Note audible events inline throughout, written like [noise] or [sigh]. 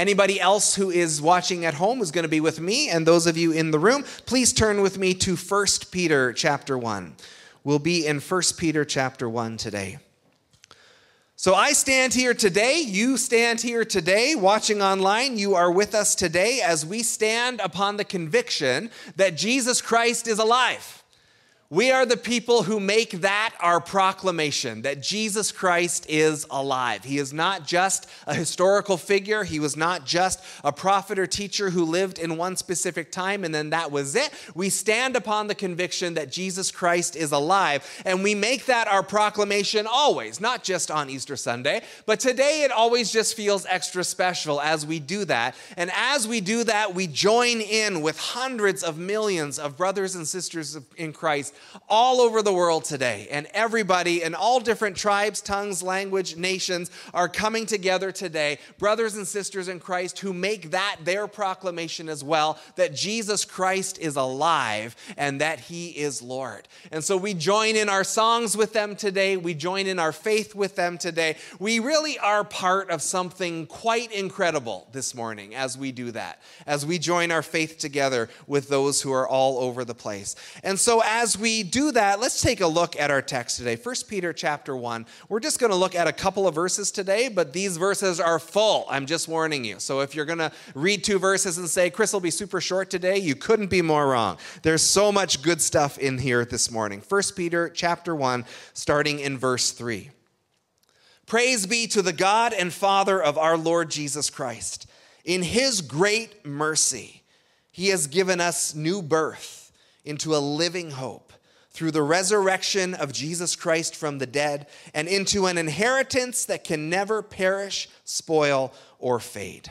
Anybody else who is watching at home is going to be with me, and those of you in the room, please turn with me to 1 Peter chapter 1. We'll be in 1 Peter chapter 1 today. So I stand here today, you stand here today, watching online, you are with us today as we stand upon the conviction that Jesus Christ is alive. We are the people who make that our proclamation that Jesus Christ is alive. He is not just a historical figure, he was not just a prophet or teacher who lived in one specific time and then that was it. We stand upon the conviction that Jesus Christ is alive, and we make that our proclamation always, not just on Easter Sunday, but today it always just feels extra special as we do that. And as we do that, we join in with hundreds of millions of brothers and sisters in Christ all over the world today. And everybody in all different tribes, tongues, language, nations are coming together today, brothers and sisters in Christ, who make that their proclamation as well that Jesus Christ is alive and that he is Lord. And so we join in our songs with them today. We join in our faith with them today. We really are part of something quite incredible this morning as we do that, as we join our faith together with those who are all over the place. And so as we we do that, let's take a look at our text today. 1 Peter chapter 1. We're just going to look at a couple of verses today, but these verses are full. I'm just warning you. So if you're going to read two verses and say, Chris will be super short today, you couldn't be more wrong. There's so much good stuff in here this morning. 1 Peter chapter 1, starting in verse 3. Praise be to the God and Father of our Lord Jesus Christ. In his great mercy, he has given us new birth into a living hope through the resurrection of Jesus Christ from the dead and into an inheritance that can never perish, spoil, or fade.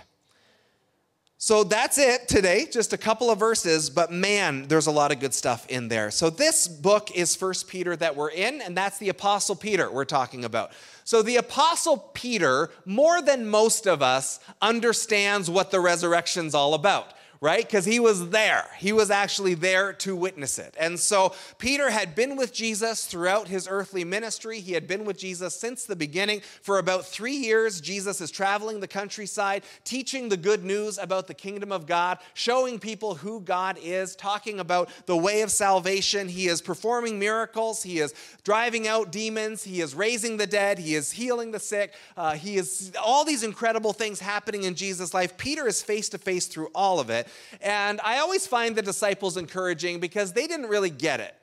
So that's it today, just a couple of verses, but man, there's a lot of good stuff in there. So this book is First Peter that we're in, and that's the Apostle Peter we're talking about. So the Apostle Peter, more than most of us, understands what the resurrection's all about right? Because he was there. He was actually there to witness it. And so Peter had been with Jesus throughout his earthly ministry. He had been with Jesus since the beginning. For about three years, Jesus is traveling the countryside, teaching the good news about the kingdom of God, showing people who God is, talking about the way of salvation. He is performing miracles. He is driving out demons. He is raising the dead. He is healing the sick. Uh, he is all these incredible things happening in Jesus' life. Peter is face to face through all of it. And I always find the disciples encouraging because they didn't really get it.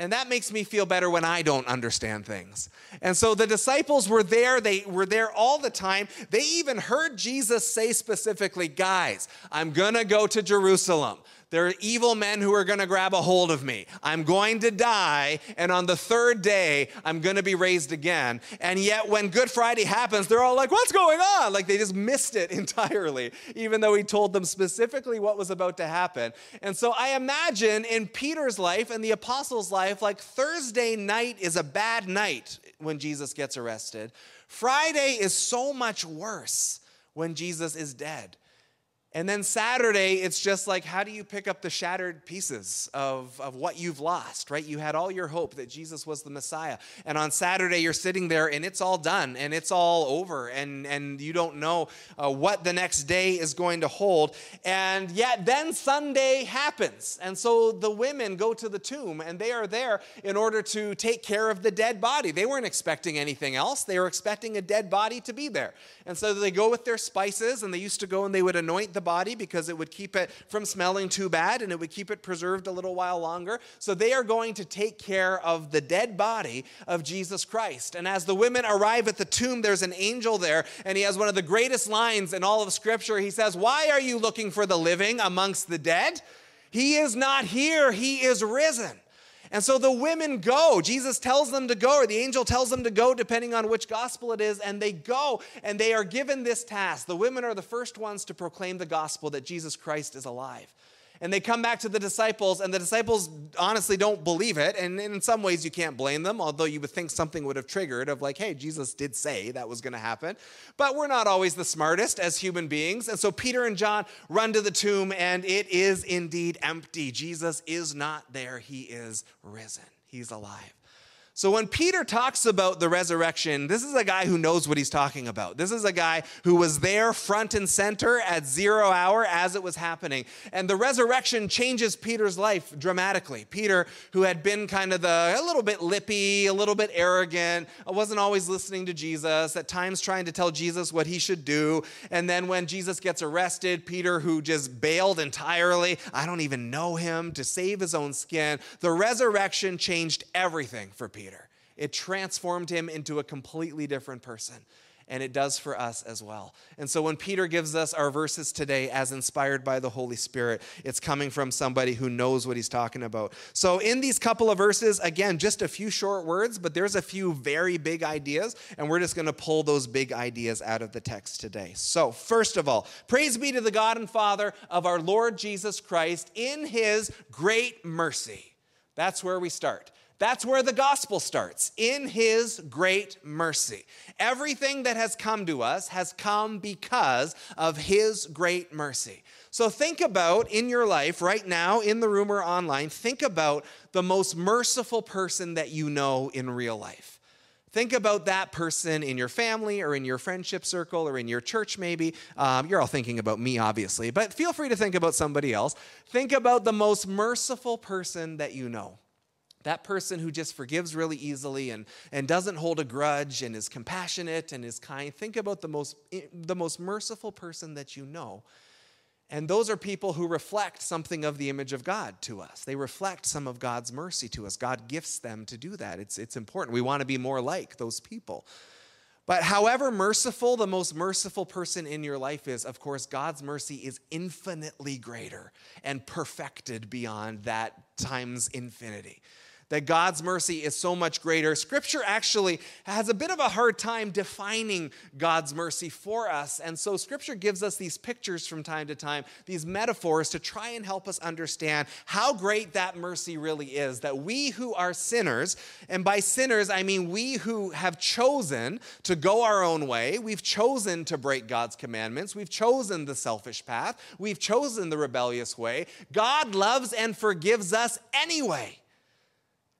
And that makes me feel better when I don't understand things. And so the disciples were there. They were there all the time. They even heard Jesus say specifically, Guys, I'm going to go to Jerusalem. There are evil men who are going to grab a hold of me. I'm going to die, and on the third day, I'm going to be raised again. And yet, when Good Friday happens, they're all like, What's going on? Like they just missed it [laughs] entirely, even though he told them specifically what was about to happen. And so I imagine in Peter's life and the apostles' life, like Thursday night is a bad night when Jesus gets arrested. Friday is so much worse when Jesus is dead. And then Saturday, it's just like, how do you pick up the shattered pieces of, of what you've lost, right? You had all your hope that Jesus was the Messiah. And on Saturday, you're sitting there and it's all done and it's all over, and, and you don't know uh, what the next day is going to hold. And yet, then Sunday happens. And so the women go to the tomb and they are there in order to take care of the dead body. They weren't expecting anything else, they were expecting a dead body to be there. And so they go with their spices, and they used to go and they would anoint the body because it would keep it from smelling too bad and it would keep it preserved a little while longer. So they are going to take care of the dead body of Jesus Christ. And as the women arrive at the tomb, there's an angel there, and he has one of the greatest lines in all of Scripture. He says, Why are you looking for the living amongst the dead? He is not here, he is risen. And so the women go. Jesus tells them to go, or the angel tells them to go, depending on which gospel it is, and they go and they are given this task. The women are the first ones to proclaim the gospel that Jesus Christ is alive. And they come back to the disciples, and the disciples honestly don't believe it. And in some ways, you can't blame them, although you would think something would have triggered of like, hey, Jesus did say that was going to happen. But we're not always the smartest as human beings. And so Peter and John run to the tomb, and it is indeed empty. Jesus is not there, he is risen, he's alive. So when Peter talks about the resurrection, this is a guy who knows what he's talking about. This is a guy who was there front and center at zero hour as it was happening. And the resurrection changes Peter's life dramatically. Peter, who had been kind of the a little bit lippy, a little bit arrogant, wasn't always listening to Jesus, at times trying to tell Jesus what he should do. And then when Jesus gets arrested, Peter, who just bailed entirely, I don't even know him, to save his own skin. The resurrection changed everything for Peter. It transformed him into a completely different person. And it does for us as well. And so when Peter gives us our verses today as inspired by the Holy Spirit, it's coming from somebody who knows what he's talking about. So in these couple of verses, again, just a few short words, but there's a few very big ideas. And we're just going to pull those big ideas out of the text today. So, first of all, praise be to the God and Father of our Lord Jesus Christ in his great mercy. That's where we start. That's where the gospel starts in his great mercy. Everything that has come to us has come because of his great mercy. So think about in your life right now, in the room or online, think about the most merciful person that you know in real life. Think about that person in your family or in your friendship circle or in your church, maybe. Um, you're all thinking about me, obviously, but feel free to think about somebody else. Think about the most merciful person that you know. That person who just forgives really easily and, and doesn't hold a grudge and is compassionate and is kind. Think about the most, eh, the most merciful person that you know. And those are people who reflect something of the image of God to us. They reflect some of God's mercy to us. God gifts them to do that. It's, it's important. We want to be more like those people. But however merciful the most merciful person in your life is, of course, God's mercy is infinitely greater and perfected beyond that times infinity that God's mercy is so much greater. Scripture actually has a bit of a hard time defining God's mercy for us. And so Scripture gives us these pictures from time to time, these metaphors to try and help us understand how great that mercy really is. That we who are sinners, and by sinners, I mean we who have chosen to go our own way, we've chosen to break God's commandments, we've chosen the selfish path, we've chosen the rebellious way. God loves and forgives us anyway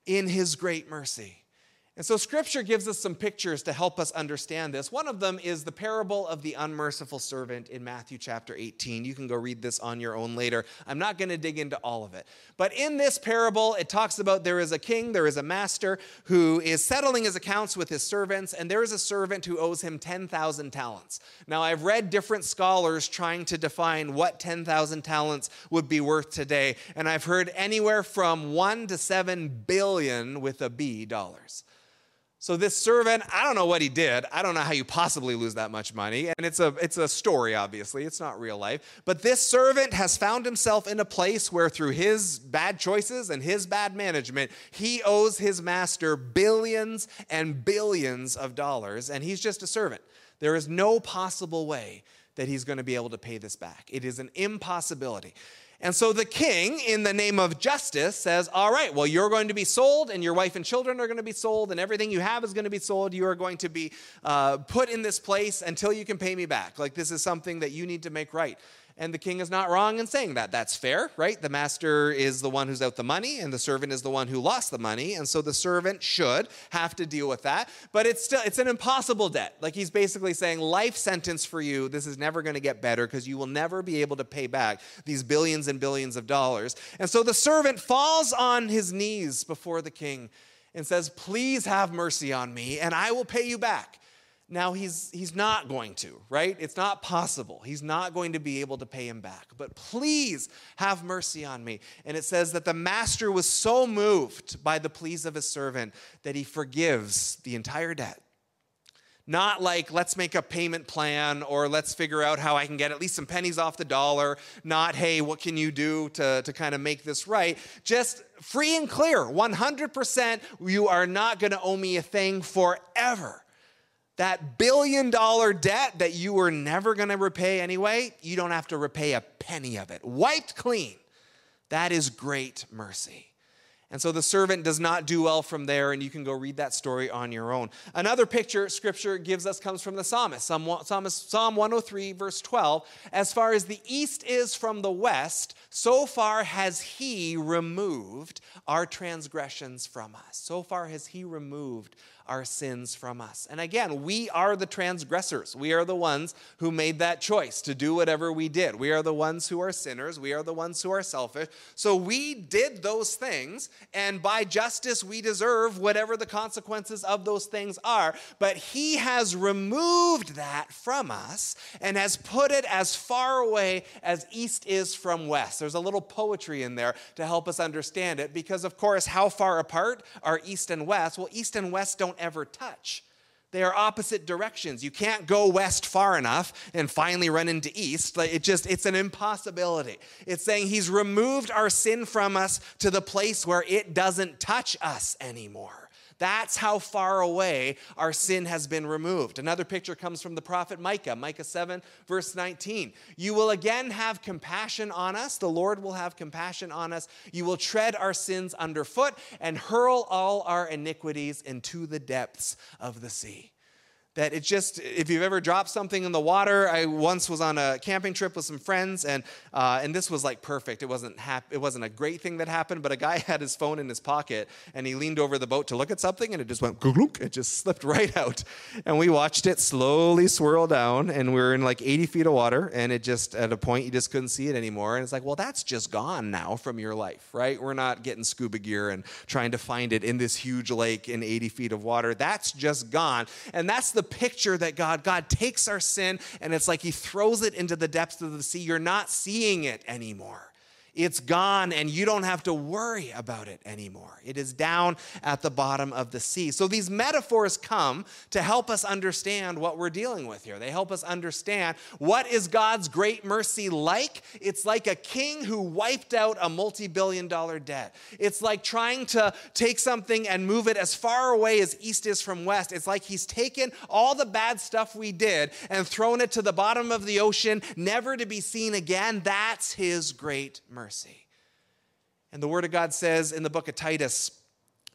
in his great mercy. And so scripture gives us some pictures to help us understand this. One of them is the parable of the unmerciful servant in Matthew chapter 18. You can go read this on your own later. I'm not going to dig into all of it. But in this parable, it talks about there is a king, there is a master who is settling his accounts with his servants, and there is a servant who owes him 10,000 talents. Now, I've read different scholars trying to define what 10,000 talents would be worth today, and I've heard anywhere from 1 to 7 billion with a B dollars. So this servant, I don't know what he did. I don't know how you possibly lose that much money. And it's a it's a story obviously. It's not real life. But this servant has found himself in a place where through his bad choices and his bad management, he owes his master billions and billions of dollars and he's just a servant. There is no possible way that he's going to be able to pay this back. It is an impossibility. And so the king, in the name of justice, says, All right, well, you're going to be sold, and your wife and children are going to be sold, and everything you have is going to be sold. You are going to be uh, put in this place until you can pay me back. Like, this is something that you need to make right. And the king is not wrong in saying that. That's fair, right? The master is the one who's out the money, and the servant is the one who lost the money. And so the servant should have to deal with that. But it's still it's an impossible debt. Like he's basically saying, life sentence for you. This is never going to get better because you will never be able to pay back these billions and billions of dollars. And so the servant falls on his knees before the king and says, Please have mercy on me, and I will pay you back. Now, he's, he's not going to, right? It's not possible. He's not going to be able to pay him back. But please have mercy on me. And it says that the master was so moved by the pleas of his servant that he forgives the entire debt. Not like, let's make a payment plan or let's figure out how I can get at least some pennies off the dollar. Not, hey, what can you do to, to kind of make this right? Just free and clear 100%. You are not going to owe me a thing forever. That billion dollar debt that you were never going to repay anyway, you don't have to repay a penny of it. Wiped clean. That is great mercy. And so the servant does not do well from there, and you can go read that story on your own. Another picture scripture gives us comes from the psalmist, Psalm 103, verse 12. As far as the east is from the west, so far has he removed our transgressions from us. So far has he removed our sins from us. And again, we are the transgressors. We are the ones who made that choice to do whatever we did. We are the ones who are sinners. We are the ones who are selfish. So we did those things, and by justice, we deserve whatever the consequences of those things are. But He has removed that from us and has put it as far away as east is from west. There's a little poetry in there to help us understand it because, of course, how far apart are east and west? Well, east and west don't ever touch. They are opposite directions. You can't go west far enough and finally run into east. It just it's an impossibility. It's saying he's removed our sin from us to the place where it doesn't touch us anymore. That's how far away our sin has been removed. Another picture comes from the prophet Micah, Micah 7, verse 19. You will again have compassion on us. The Lord will have compassion on us. You will tread our sins underfoot and hurl all our iniquities into the depths of the sea that it's just if you've ever dropped something in the water i once was on a camping trip with some friends and uh, and this was like perfect. It wasn't hap- it wasn't a great thing that happened but a guy [laughs] had his phone in his pocket and he leaned over the boat to look at something and it just went glook it just slipped [laughs] right out. And we watched it slowly swirl down and we are in like 80 feet of water and it just at a point you just couldn't see it anymore and it's like well that's just gone now from your life right? We're not getting scuba gear and trying to find it in this huge lake in 80 feet of water. That's just gone. And that's the picture that God, God takes our sin and it's like he throws it into the depths of the sea. You're not seeing it anymore. It's gone and you don't have to worry about it anymore. It is down at the bottom of the sea. So these metaphors come to help us understand what we're dealing with here. They help us understand what is God's great mercy like? It's like a king who wiped out a multi-billion dollar debt. It's like trying to take something and move it as far away as east is from west. It's like he's taken all the bad stuff we did and thrown it to the bottom of the ocean, never to be seen again. That's his great mercy mercy. And the Word of God says in the book of Titus,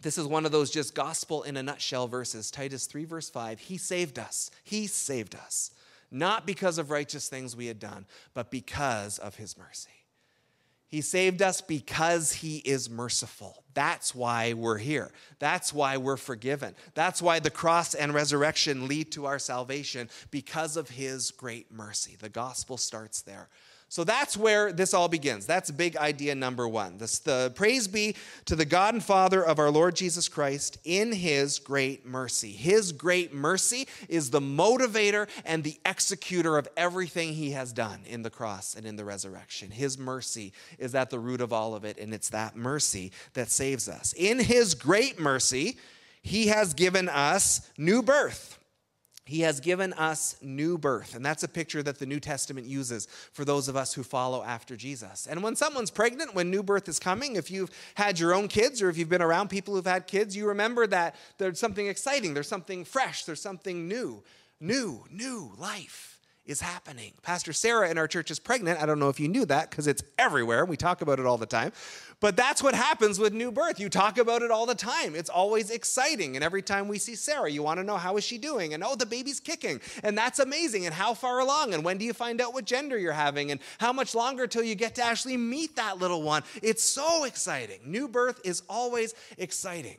this is one of those just gospel in a nutshell verses. Titus 3, verse 5 He saved us. He saved us, not because of righteous things we had done, but because of His mercy. He saved us because He is merciful. That's why we're here. That's why we're forgiven. That's why the cross and resurrection lead to our salvation because of His great mercy. The gospel starts there. So that's where this all begins. That's big idea number one. This, the praise be to the God and Father of our Lord Jesus Christ in his great mercy. His great mercy is the motivator and the executor of everything he has done in the cross and in the resurrection. His mercy is at the root of all of it, and it's that mercy that saves us. In his great mercy, he has given us new birth he has given us new birth. And that's a picture that the New Testament uses for those of us who follow after Jesus. And when someone's pregnant, when new birth is coming, if you've had your own kids or if you've been around people who've had kids, you remember that there's something exciting, there's something fresh, there's something new. New, new life is happening. Pastor Sarah in our church is pregnant. I don't know if you knew that because it's everywhere. We talk about it all the time. But that's what happens with new birth. You talk about it all the time. It's always exciting. And every time we see Sarah, you want to know how is she doing? And oh, the baby's kicking. And that's amazing. And how far along? And when do you find out what gender you're having? And how much longer till you get to actually meet that little one? It's so exciting. New birth is always exciting.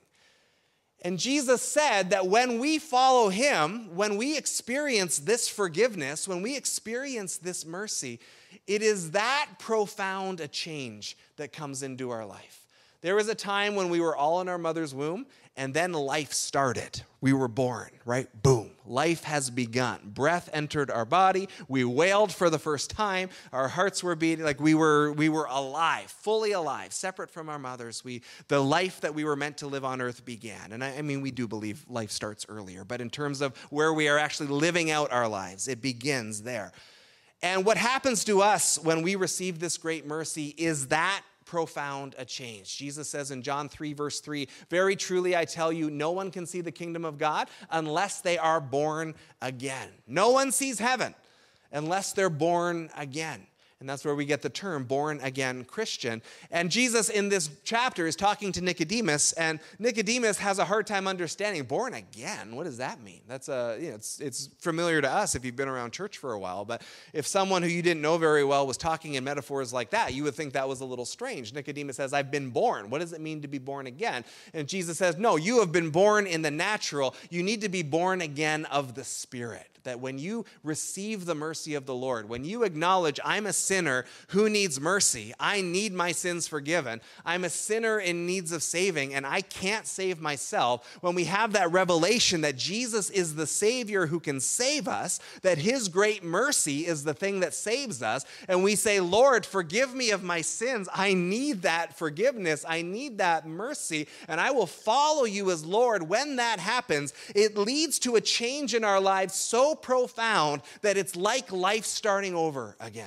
And Jesus said that when we follow him, when we experience this forgiveness, when we experience this mercy, it is that profound a change that comes into our life. There was a time when we were all in our mother's womb, and then life started. We were born, right? Boom. Life has begun. Breath entered our body. We wailed for the first time. Our hearts were beating like we were we were alive, fully alive, separate from our mothers. We the life that we were meant to live on earth began. And I, I mean, we do believe life starts earlier, but in terms of where we are actually living out our lives, it begins there. And what happens to us when we receive this great mercy is that profound a change. Jesus says in John 3, verse 3 Very truly I tell you, no one can see the kingdom of God unless they are born again. No one sees heaven unless they're born again. And that's where we get the term born again Christian. And Jesus in this chapter is talking to Nicodemus, and Nicodemus has a hard time understanding born again. What does that mean? That's a, you know, it's, it's familiar to us if you've been around church for a while. But if someone who you didn't know very well was talking in metaphors like that, you would think that was a little strange. Nicodemus says, I've been born. What does it mean to be born again? And Jesus says, No, you have been born in the natural. You need to be born again of the Spirit that when you receive the mercy of the Lord, when you acknowledge, I'm a sinner who needs mercy, I need my sins forgiven, I'm a sinner in needs of saving, and I can't save myself, when we have that revelation that Jesus is the Savior who can save us, that His great mercy is the thing that saves us, and we say, Lord, forgive me of my sins, I need that forgiveness, I need that mercy, and I will follow you as Lord, when that happens, it leads to a change in our lives so profound that it's like life starting over again.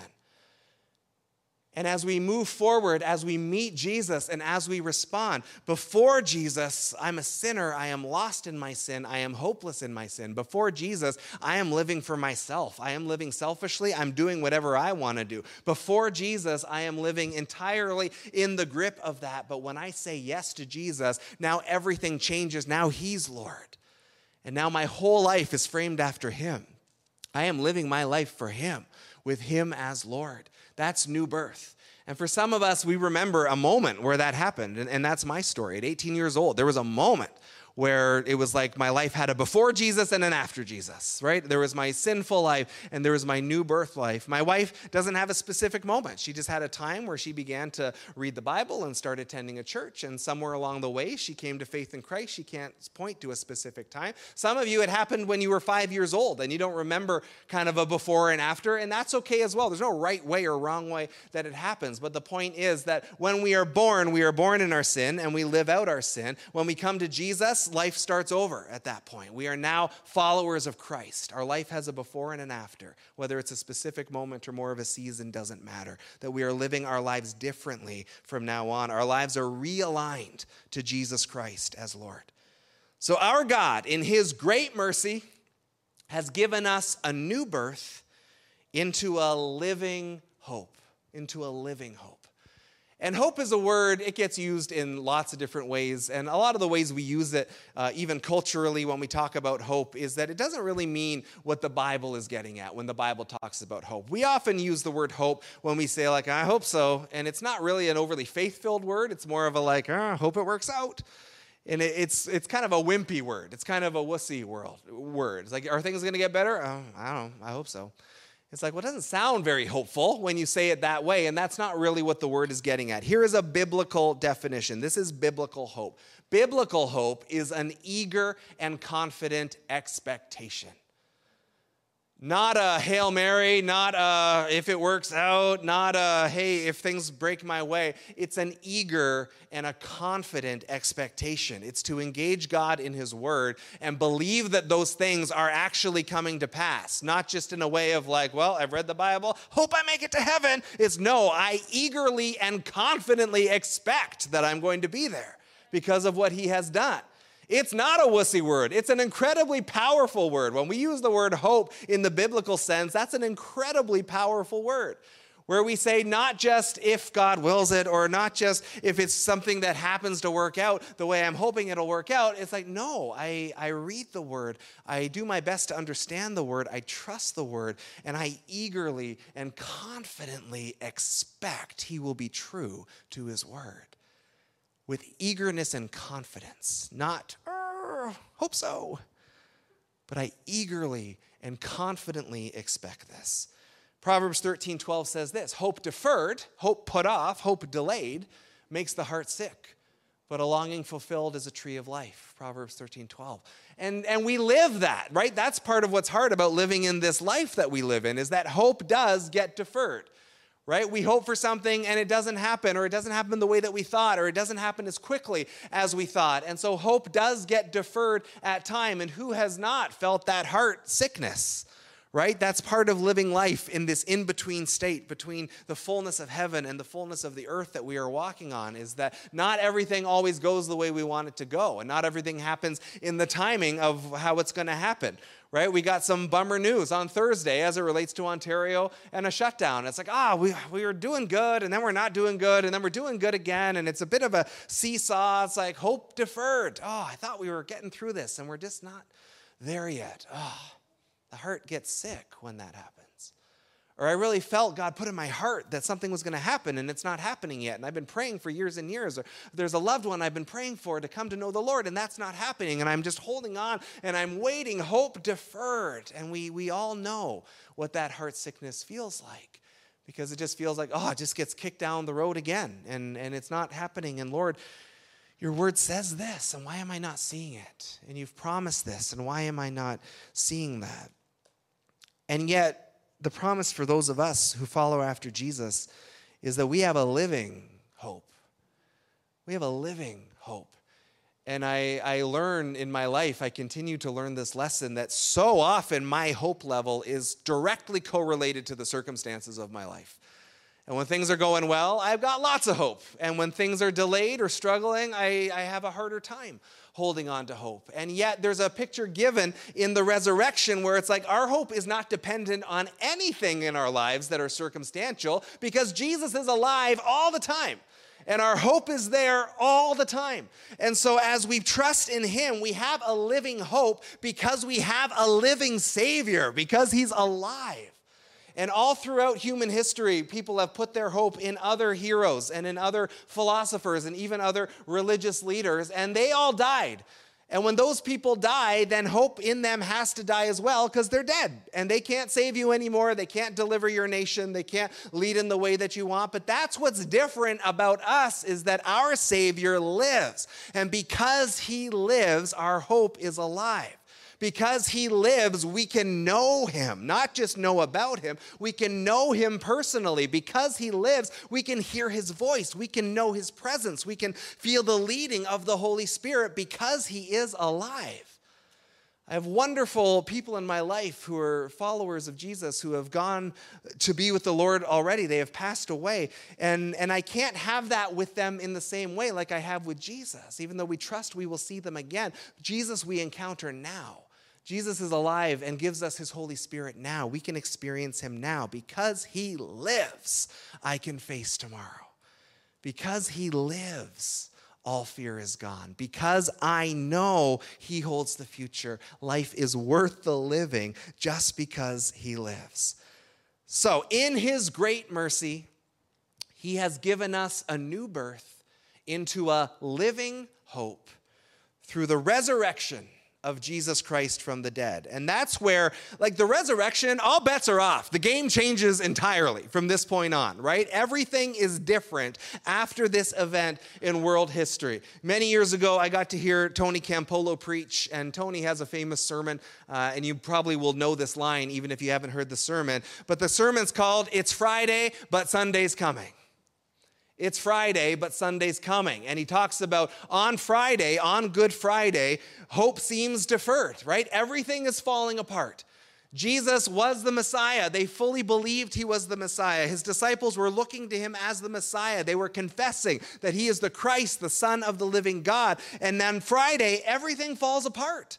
And as we move forward, as we meet Jesus, and as we respond, before Jesus, I'm a sinner. I am lost in my sin. I am hopeless in my sin. Before Jesus, I am living for myself. I am living selfishly. I'm doing whatever I want to do. Before Jesus, I am living entirely in the grip of that. But when I say yes to Jesus, now everything changes. Now He's Lord. And now my whole life is framed after Him. I am living my life for Him, with Him as Lord. That's new birth. And for some of us, we remember a moment where that happened. And, and that's my story. At 18 years old, there was a moment where it was like my life had a before Jesus and an after Jesus, right? There was my sinful life and there was my new birth life. My wife doesn't have a specific moment. She just had a time where she began to read the Bible and start attending a church. And somewhere along the way, she came to faith in Christ. She can't point to a specific time. Some of you, it happened when you were five years old and you don't remember kind of a before and after, and that's okay as well. There's no right way or wrong way that it happens. But the point is that when we are born, we are born in our sin and we live out our sin. When we come to Jesus, life starts over at that point. We are now followers of Christ. Our life has a before and an after. Whether it's a specific moment or more of a season doesn't matter. That we are living our lives differently from now on. Our lives are realigned to Jesus Christ as Lord. So, our God, in His great mercy, has given us a new birth into a living hope. Into a living hope. And hope is a word, it gets used in lots of different ways. And a lot of the ways we use it, uh, even culturally, when we talk about hope, is that it doesn't really mean what the Bible is getting at when the Bible talks about hope. We often use the word hope when we say, like, I hope so. And it's not really an overly faith filled word, it's more of a, like, oh, hope it works out. And it's, it's kind of a wimpy word. It's kind of a wussy world, word. It's like, are things going to get better? Oh, I don't know. I hope so. It's like, well, it doesn't sound very hopeful when you say it that way, and that's not really what the word is getting at. Here is a biblical definition this is biblical hope. Biblical hope is an eager and confident expectation. Not a Hail Mary, not a if it works out, not a hey, if things break my way. It's an eager and a confident expectation. It's to engage God in His Word and believe that those things are actually coming to pass, not just in a way of like, well, I've read the Bible, hope I make it to heaven. It's no, I eagerly and confidently expect that I'm going to be there because of what He has done. It's not a wussy word. It's an incredibly powerful word. When we use the word hope in the biblical sense, that's an incredibly powerful word. Where we say not just if God wills it or not just if it's something that happens to work out the way I'm hoping it'll work out. It's like, no, I, I read the word. I do my best to understand the word. I trust the word. And I eagerly and confidently expect he will be true to his word with eagerness and confidence, not, hope so, but I eagerly and confidently expect this. Proverbs 13 12 says this Hope deferred, hope put off, hope delayed makes the heart sick, but a longing fulfilled is a tree of life. Proverbs 13 12. And, and we live that, right? That's part of what's hard about living in this life that we live in, is that hope does get deferred right? We hope for something and it doesn't happen, or it doesn't happen the way that we thought, or it doesn't happen as quickly as we thought. And so hope does get deferred at time. And who has not felt that heart sickness? Right? That's part of living life in this in between state between the fullness of heaven and the fullness of the earth that we are walking on, is that not everything always goes the way we want it to go, and not everything happens in the timing of how it's going to happen, right? We got some bummer news on Thursday as it relates to Ontario and a shutdown. It's like, ah, we, we were doing good, and then we're not doing good, and then we're doing good again, and it's a bit of a seesaw. It's like hope deferred. Oh, I thought we were getting through this, and we're just not there yet. Oh. The heart gets sick when that happens. Or I really felt God put in my heart that something was going to happen and it's not happening yet. And I've been praying for years and years. Or there's a loved one I've been praying for to come to know the Lord and that's not happening. And I'm just holding on and I'm waiting, hope deferred. And we, we all know what that heart sickness feels like because it just feels like, oh, it just gets kicked down the road again and, and it's not happening. And Lord, your word says this, and why am I not seeing it? And you've promised this, and why am I not seeing that? And yet, the promise for those of us who follow after Jesus is that we have a living hope. We have a living hope. And I, I learn in my life, I continue to learn this lesson that so often my hope level is directly correlated to the circumstances of my life. And when things are going well, I've got lots of hope. And when things are delayed or struggling, I, I have a harder time holding on to hope. And yet, there's a picture given in the resurrection where it's like our hope is not dependent on anything in our lives that are circumstantial because Jesus is alive all the time. And our hope is there all the time. And so, as we trust in Him, we have a living hope because we have a living Savior, because He's alive. And all throughout human history, people have put their hope in other heroes and in other philosophers and even other religious leaders, and they all died. And when those people die, then hope in them has to die as well because they're dead and they can't save you anymore. They can't deliver your nation. They can't lead in the way that you want. But that's what's different about us is that our Savior lives. And because He lives, our hope is alive. Because he lives, we can know him, not just know about him, we can know him personally. Because he lives, we can hear his voice, we can know his presence, we can feel the leading of the Holy Spirit because he is alive. I have wonderful people in my life who are followers of Jesus who have gone to be with the Lord already. They have passed away. And, and I can't have that with them in the same way like I have with Jesus. Even though we trust we will see them again, Jesus we encounter now. Jesus is alive and gives us his Holy Spirit now. We can experience him now. Because he lives, I can face tomorrow. Because he lives, all fear is gone. Because I know he holds the future, life is worth the living just because he lives. So, in his great mercy, he has given us a new birth into a living hope through the resurrection of Jesus Christ from the dead. And that's where, like the resurrection, all bets are off. The game changes entirely from this point on, right? Everything is different after this event in world history. Many years ago, I got to hear Tony Campolo preach, and Tony has a famous sermon, uh, and you probably will know this line even if you haven't heard the sermon. But the sermon's called It's Friday, but Sunday's Coming. It's Friday, but Sunday's coming. And he talks about on Friday, on Good Friday, hope seems deferred, right? Everything is falling apart. Jesus was the Messiah. They fully believed he was the Messiah. His disciples were looking to him as the Messiah. They were confessing that he is the Christ, the Son of the living God. And then Friday, everything falls apart.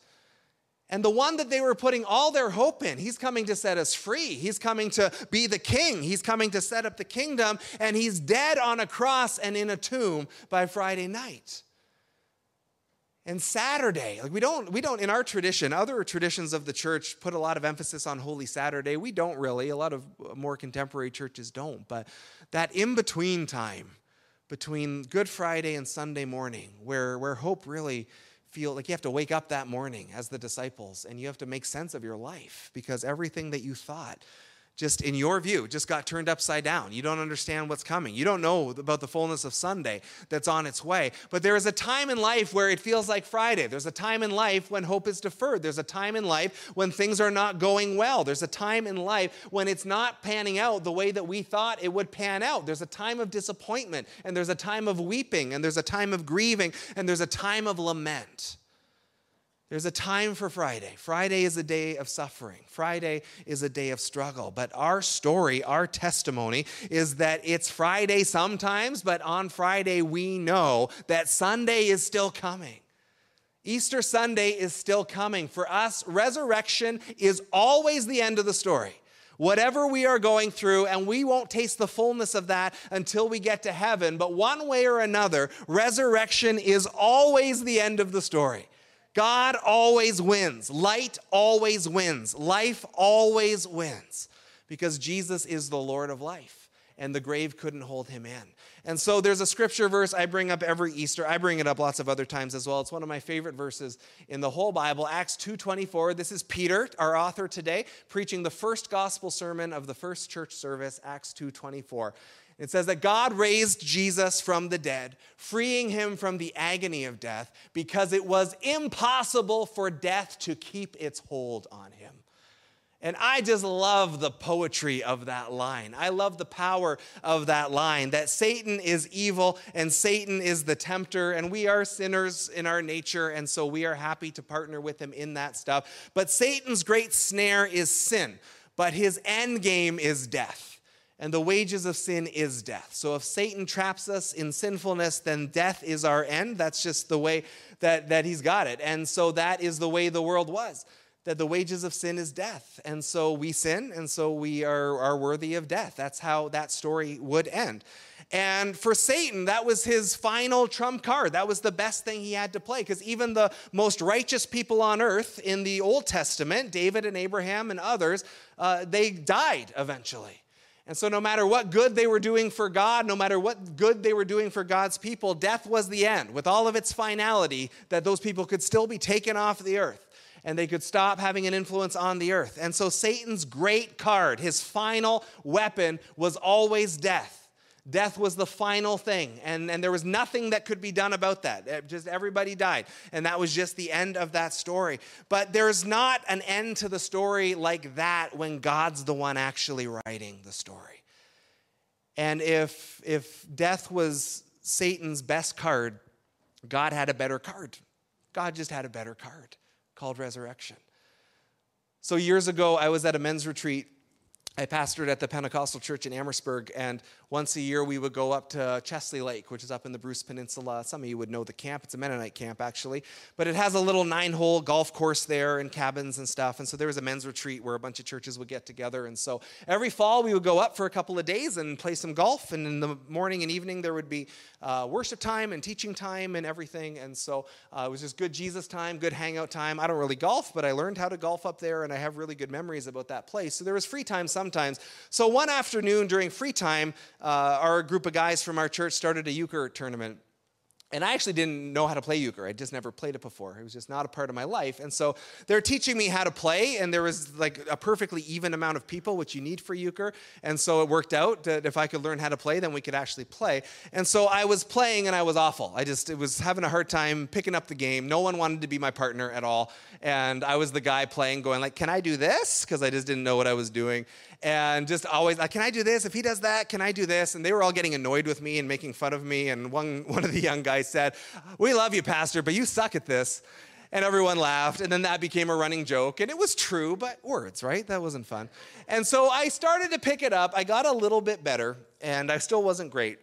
And the one that they were putting all their hope in, he's coming to set us free. He's coming to be the king. He's coming to set up the kingdom. And he's dead on a cross and in a tomb by Friday night. And Saturday, like we don't, we don't, in our tradition, other traditions of the church put a lot of emphasis on Holy Saturday. We don't really. A lot of uh, more contemporary churches don't. But that in between time, between Good Friday and Sunday morning, where, where hope really feel like you have to wake up that morning as the disciples and you have to make sense of your life because everything that you thought just in your view, just got turned upside down. You don't understand what's coming. You don't know about the fullness of Sunday that's on its way. But there is a time in life where it feels like Friday. There's a time in life when hope is deferred. There's a time in life when things are not going well. There's a time in life when it's not panning out the way that we thought it would pan out. There's a time of disappointment, and there's a time of weeping, and there's a time of grieving, and there's a time of lament. There's a time for Friday. Friday is a day of suffering. Friday is a day of struggle. But our story, our testimony is that it's Friday sometimes, but on Friday we know that Sunday is still coming. Easter Sunday is still coming. For us, resurrection is always the end of the story. Whatever we are going through, and we won't taste the fullness of that until we get to heaven, but one way or another, resurrection is always the end of the story. God always wins. Light always wins. Life always wins because Jesus is the Lord of life and the grave couldn't hold him in. And so there's a scripture verse I bring up every Easter. I bring it up lots of other times as well. It's one of my favorite verses in the whole Bible, Acts 2:24. This is Peter, our author today, preaching the first gospel sermon of the first church service, Acts 2:24. It says that God raised Jesus from the dead, freeing him from the agony of death because it was impossible for death to keep its hold on him. And I just love the poetry of that line. I love the power of that line that Satan is evil and Satan is the tempter, and we are sinners in our nature, and so we are happy to partner with him in that stuff. But Satan's great snare is sin, but his end game is death and the wages of sin is death. So if Satan traps us in sinfulness, then death is our end. That's just the way that, that he's got it. And so that is the way the world was. That the wages of sin is death. And so we sin, and so we are, are worthy of death. That's how that story would end. And for Satan, that was his final trump card. That was the best thing he had to play because even the most righteous people on earth in the Old Testament, David and Abraham and others, uh, they died eventually. And so, no matter what good they were doing for God, no matter what good they were doing for God's people, death was the end, with all of its finality, that those people could still be taken off the earth and they could stop having an influence on the earth. And so, Satan's great card, his final weapon, was always death. Death was the final thing, and, and there was nothing that could be done about that. It just everybody died, and that was just the end of that story. But there's not an end to the story like that when God's the one actually writing the story. And if, if death was Satan's best card, God had a better card. God just had a better card called resurrection. So years ago, I was at a men's retreat I pastored at the Pentecostal church in Amherstburg, and once a year we would go up to Chesley Lake, which is up in the Bruce Peninsula. Some of you would know the camp. It's a Mennonite camp, actually. But it has a little nine hole golf course there and cabins and stuff. And so there was a men's retreat where a bunch of churches would get together. And so every fall we would go up for a couple of days and play some golf. And in the morning and evening there would be uh, worship time and teaching time and everything. And so uh, it was just good Jesus time, good hangout time. I don't really golf, but I learned how to golf up there, and I have really good memories about that place. So there was free time sometimes sometimes. So one afternoon during free time, uh, our group of guys from our church started a euchre tournament. And I actually didn't know how to play euchre. I just never played it before. It was just not a part of my life. And so they're teaching me how to play, and there was like a perfectly even amount of people, which you need for euchre. And so it worked out that if I could learn how to play, then we could actually play. And so I was playing, and I was awful. I just it was having a hard time picking up the game. No one wanted to be my partner at all, and I was the guy playing, going like, "Can I do this?" Because I just didn't know what I was doing and just always like, can I do this? If he does that, can I do this? And they were all getting annoyed with me and making fun of me. And one, [laughs] one of the young guys said, We love you, Pastor, but you suck at this. And everyone laughed, and then that became a running joke. And it was true, but words, right? That wasn't fun. And so I started to pick it up. I got a little bit better, and I still wasn't great.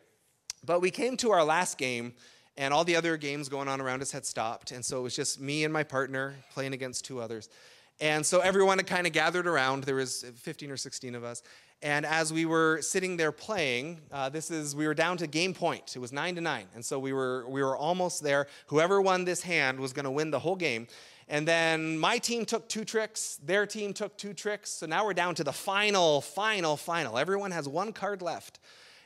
But we came to our last game, and all the other games going on around us had stopped. And so it was just me and my partner playing against two others. And so everyone had kind of gathered around. There was 15 or 16 of us. And as we were sitting there playing, uh, this is we were down to game point. It was nine to nine, and so we were we were almost there. Whoever won this hand was going to win the whole game. And then my team took two tricks. Their team took two tricks. So now we're down to the final, final, final. Everyone has one card left.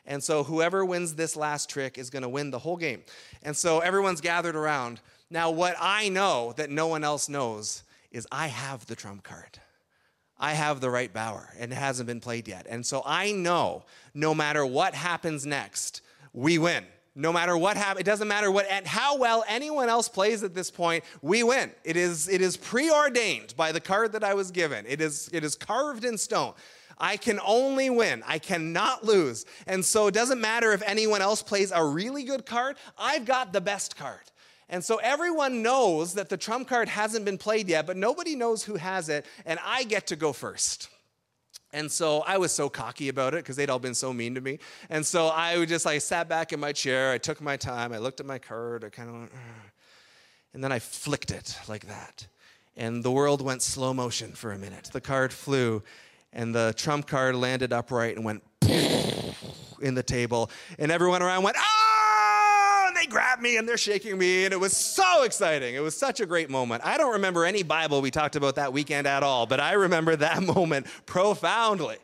And so whoever wins this last trick is going to win the whole game. And so everyone's gathered around. Now, what I know that no one else knows is I have the trump card. I have the right bower, and it hasn't been played yet. And so I know no matter what happens next, we win. No matter what happens, it doesn't matter what and how well anyone else plays at this point, we win. It is, it is preordained by the card that I was given. It is, it is carved in stone. I can only win. I cannot lose. And so it doesn't matter if anyone else plays a really good card, I've got the best card. And so everyone knows that the trump card hasn't been played yet, but nobody knows who has it, and I get to go first. And so I was so cocky about it because they'd all been so mean to me. And so I would just like sat back in my chair, I took my time, I looked at my card, I kind of went, and then I flicked it like that. And the world went slow motion for a minute. The card flew, and the trump card landed upright and went [laughs] in the table. And everyone around went, ah! Grabbed me and they're shaking me. And it was so exciting. It was such a great moment. I don't remember any Bible we talked about that weekend at all, but I remember that [laughs] moment profoundly.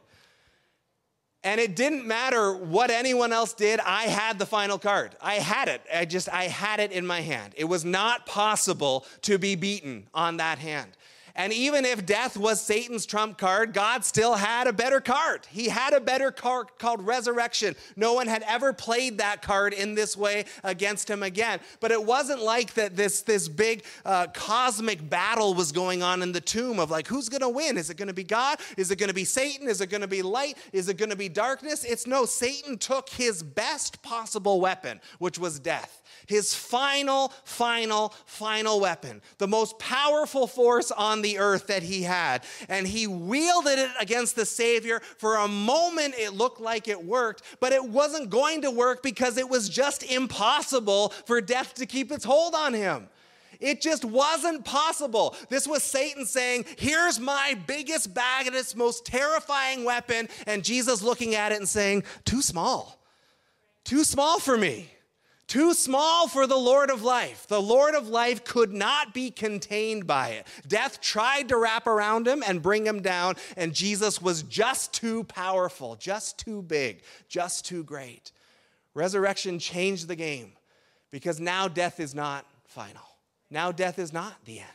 And it didn't matter what anyone else did, I had the final card. I had it. I just, I had it in my hand. It was not possible to be beaten on that hand. And even if death was Satan's trump card, God still had a better card. He had a better card called resurrection. No one had ever played that card in this way against him again. But it wasn't like that this, this big uh, cosmic battle was going on in the tomb of like, who's going to win? Is it going to be God? Is it going to be Satan? Is it going to be light? Is it going to be darkness? It's no, Satan took his best possible weapon, which was death his final, final, final weapon, the most powerful force on the earth that he had. And he wielded it against the Savior. For a moment, it looked like it worked, but it wasn't going to work because it was just impossible for death to keep its hold on him. It just wasn't possible. This was Satan saying, Here's my biggest, baddest, most terrifying weapon. And Jesus looking at it and saying, Too small. Too small for me. Too small for the Lord of life. The Lord of life could not be contained by it. Death tried to wrap around him and bring him down, and Jesus was just too powerful, just too big, just too great. Resurrection changed the game because now death is not final. Now death is not the end.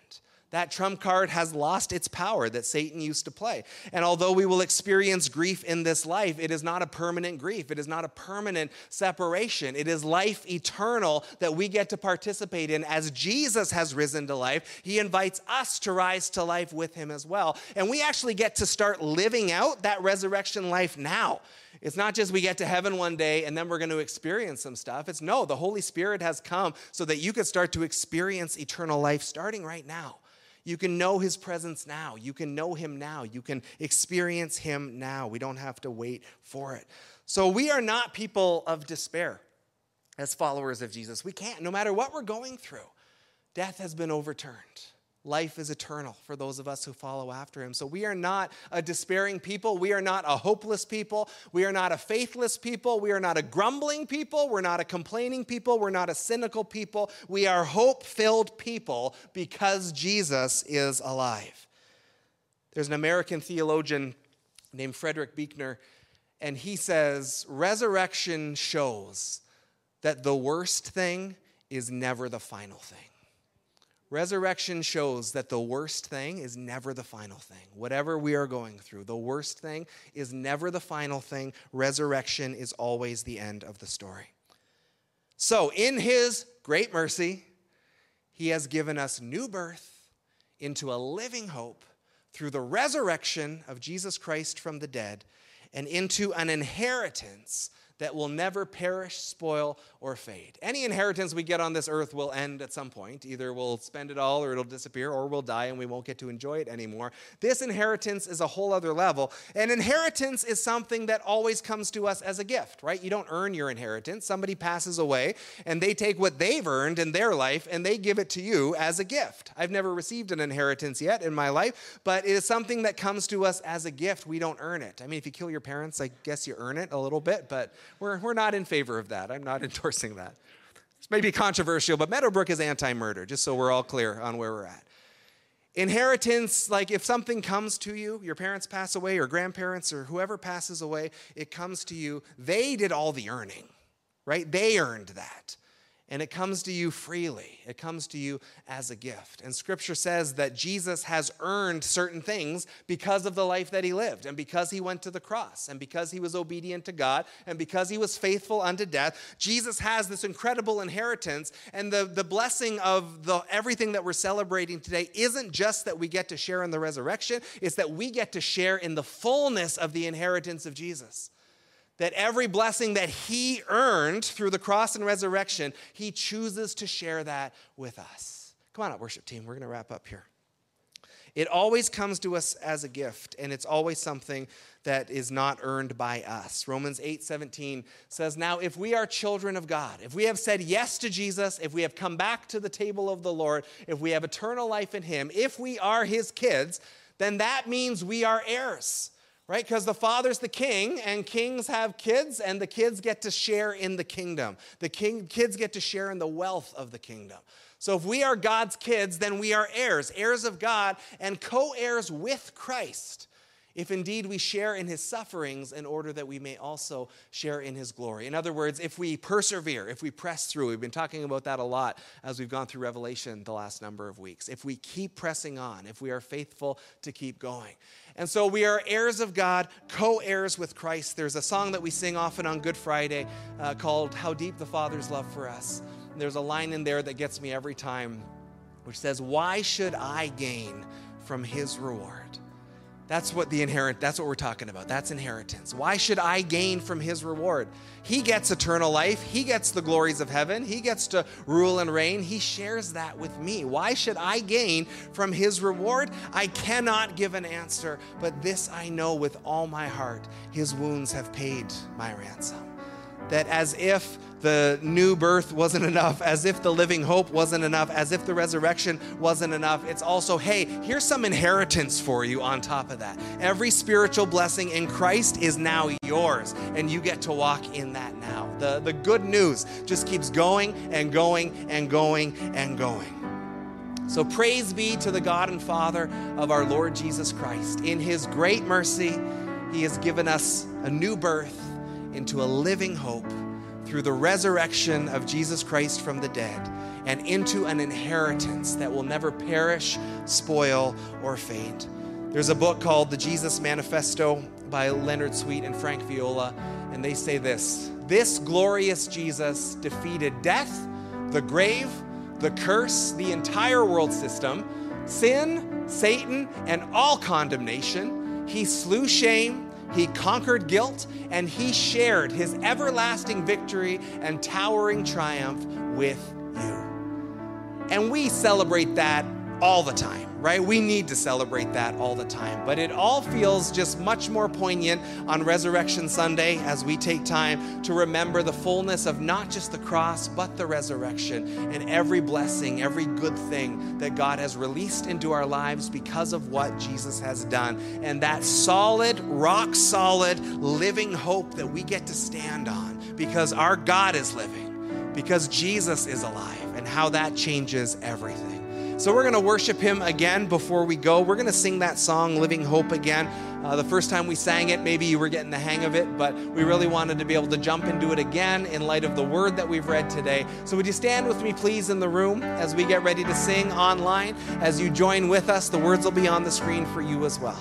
That trump card has lost its power that Satan used to play. And although we will experience grief in this life, it is not a permanent grief. It is not a permanent separation. It is life eternal that we get to participate in. As Jesus has risen to life, he invites us to rise to life with him as well. And we actually get to start living out that resurrection life now. It's not just we get to heaven one day and then we're going to experience some stuff. It's no, the Holy Spirit has come so that you could start to experience eternal life starting right now. You can know his presence now. You can know him now. You can experience him now. We don't have to wait for it. So we are not people of despair as followers of Jesus. We can't, no matter what we're going through. Death has been overturned. Life is eternal for those of us who follow after him. So we are not a despairing people. We are not a hopeless people. We are not a faithless people. We are not a grumbling people. We're not a complaining people. We're not a cynical people. We are hope filled people because Jesus is alive. There's an American theologian named Frederick Buechner, and he says resurrection shows that the worst thing is never the final thing. Resurrection shows that the worst thing is never the final thing. Whatever we are going through, the worst thing is never the final thing. Resurrection is always the end of the story. So, in His great mercy, He has given us new birth into a living hope through the resurrection of Jesus Christ from the dead and into an inheritance that will never perish, spoil, or fade. Any inheritance we get on this earth will end at some point. Either we'll spend it all or it'll disappear, or we'll die and we won't get to enjoy it anymore. This inheritance is a whole other level. And inheritance is something that always comes to us as a gift, right? You don't earn your inheritance. Somebody passes away and they take what they've earned in their life and they give it to you as a gift. I've never received an inheritance yet in my life, but it is something that comes to us as a gift. We don't earn it. I mean, if you kill your parents, I guess you earn it a little bit, but we're, we're not in favor of that. I'm not [laughs] endorsing that. This may be controversial, but Meadowbrook is anti murder, just so we're all clear on where we're at. Inheritance, like if something comes to you, your parents pass away, or grandparents, or whoever passes away, it comes to you. They did all the earning, right? They earned that and it comes to you freely. It comes to you as a gift. And scripture says that Jesus has earned certain things because of the life that he lived, and because he went to the cross, and because he was obedient to God, and because he was faithful unto death. Jesus has this incredible inheritance. And the, the blessing of the, everything that we're celebrating today isn't just that we get to share in the resurrection, it's that we get to share in the fullness of the inheritance of Jesus that every blessing that he earned through the cross and resurrection, he chooses to share that with us. Come on up, worship team. We're going to wrap up here. It always comes to us as a gift, and it's always something that is not earned by us. Romans 8 17 says, Now, if we are children of God, if we have said yes to Jesus, if we have come back to the table of the Lord, if we have eternal life in Him, if we are His kids, then that means we are heirs right? Because the father's the king, and kings have kids, and the kids get to share in the kingdom. The king, kids get to share in the wealth of the kingdom. So if we are God's kids, then we are heirs, heirs of God, and co heirs with Christ if indeed we share in his sufferings in order that we may also share in his glory. In other words, if we persevere, if we press through, we've been talking about that a lot as we've gone through Revelation the last number of weeks. If we keep pressing on, if we are faithful to keep going. And so we are heirs of God, co heirs with Christ. There's a song that we sing often on Good Friday uh, called How Deep the Father's Love for Us. And there's a line in there that gets me every time, which says, Why should I gain from his reward? That's what the inherent that's what we're talking about. That's inheritance. Why should I gain from his reward? He gets eternal life. He gets the glories of heaven. He gets to rule and reign. He shares that with me. Why should I gain from his reward? I cannot give an answer, but this I know with all my heart. His wounds have paid my ransom. That as if the new birth wasn't enough, as if the living hope wasn't enough, as if the resurrection wasn't enough. It's also, hey, here's some inheritance for you on top of that. Every spiritual blessing in Christ is now yours, and you get to walk in that now. The, the good news just keeps going and going and going and going. So praise be to the God and Father of our Lord Jesus Christ. In his great mercy, he has given us a new birth into a living hope through the resurrection of Jesus Christ from the dead and into an inheritance that will never perish, spoil, or fade. There's a book called The Jesus Manifesto by Leonard Sweet and Frank Viola, and they say this This glorious Jesus defeated death, the grave, the curse, the entire world system, sin, Satan, and all condemnation. He slew shame he conquered guilt and he shared his everlasting victory and towering triumph with you. And we celebrate that all the time, right? We need to celebrate that all the time. But it all feels just much more poignant on Resurrection Sunday as we take time to remember the fullness of not just the cross, but the resurrection and every blessing, every good thing that God has released into our lives because of what Jesus has done. And that solid, rock solid, living hope that we get to stand on because our God is living, because Jesus is alive, and how that changes everything. So we're going to worship him again before we go. We're going to sing that song, Living Hope, again. Uh, the first time we sang it, maybe you were getting the hang of it, but we really wanted to be able to jump into it again in light of the word that we've read today. So would you stand with me, please, in the room as we get ready to sing online? As you join with us, the words will be on the screen for you as well.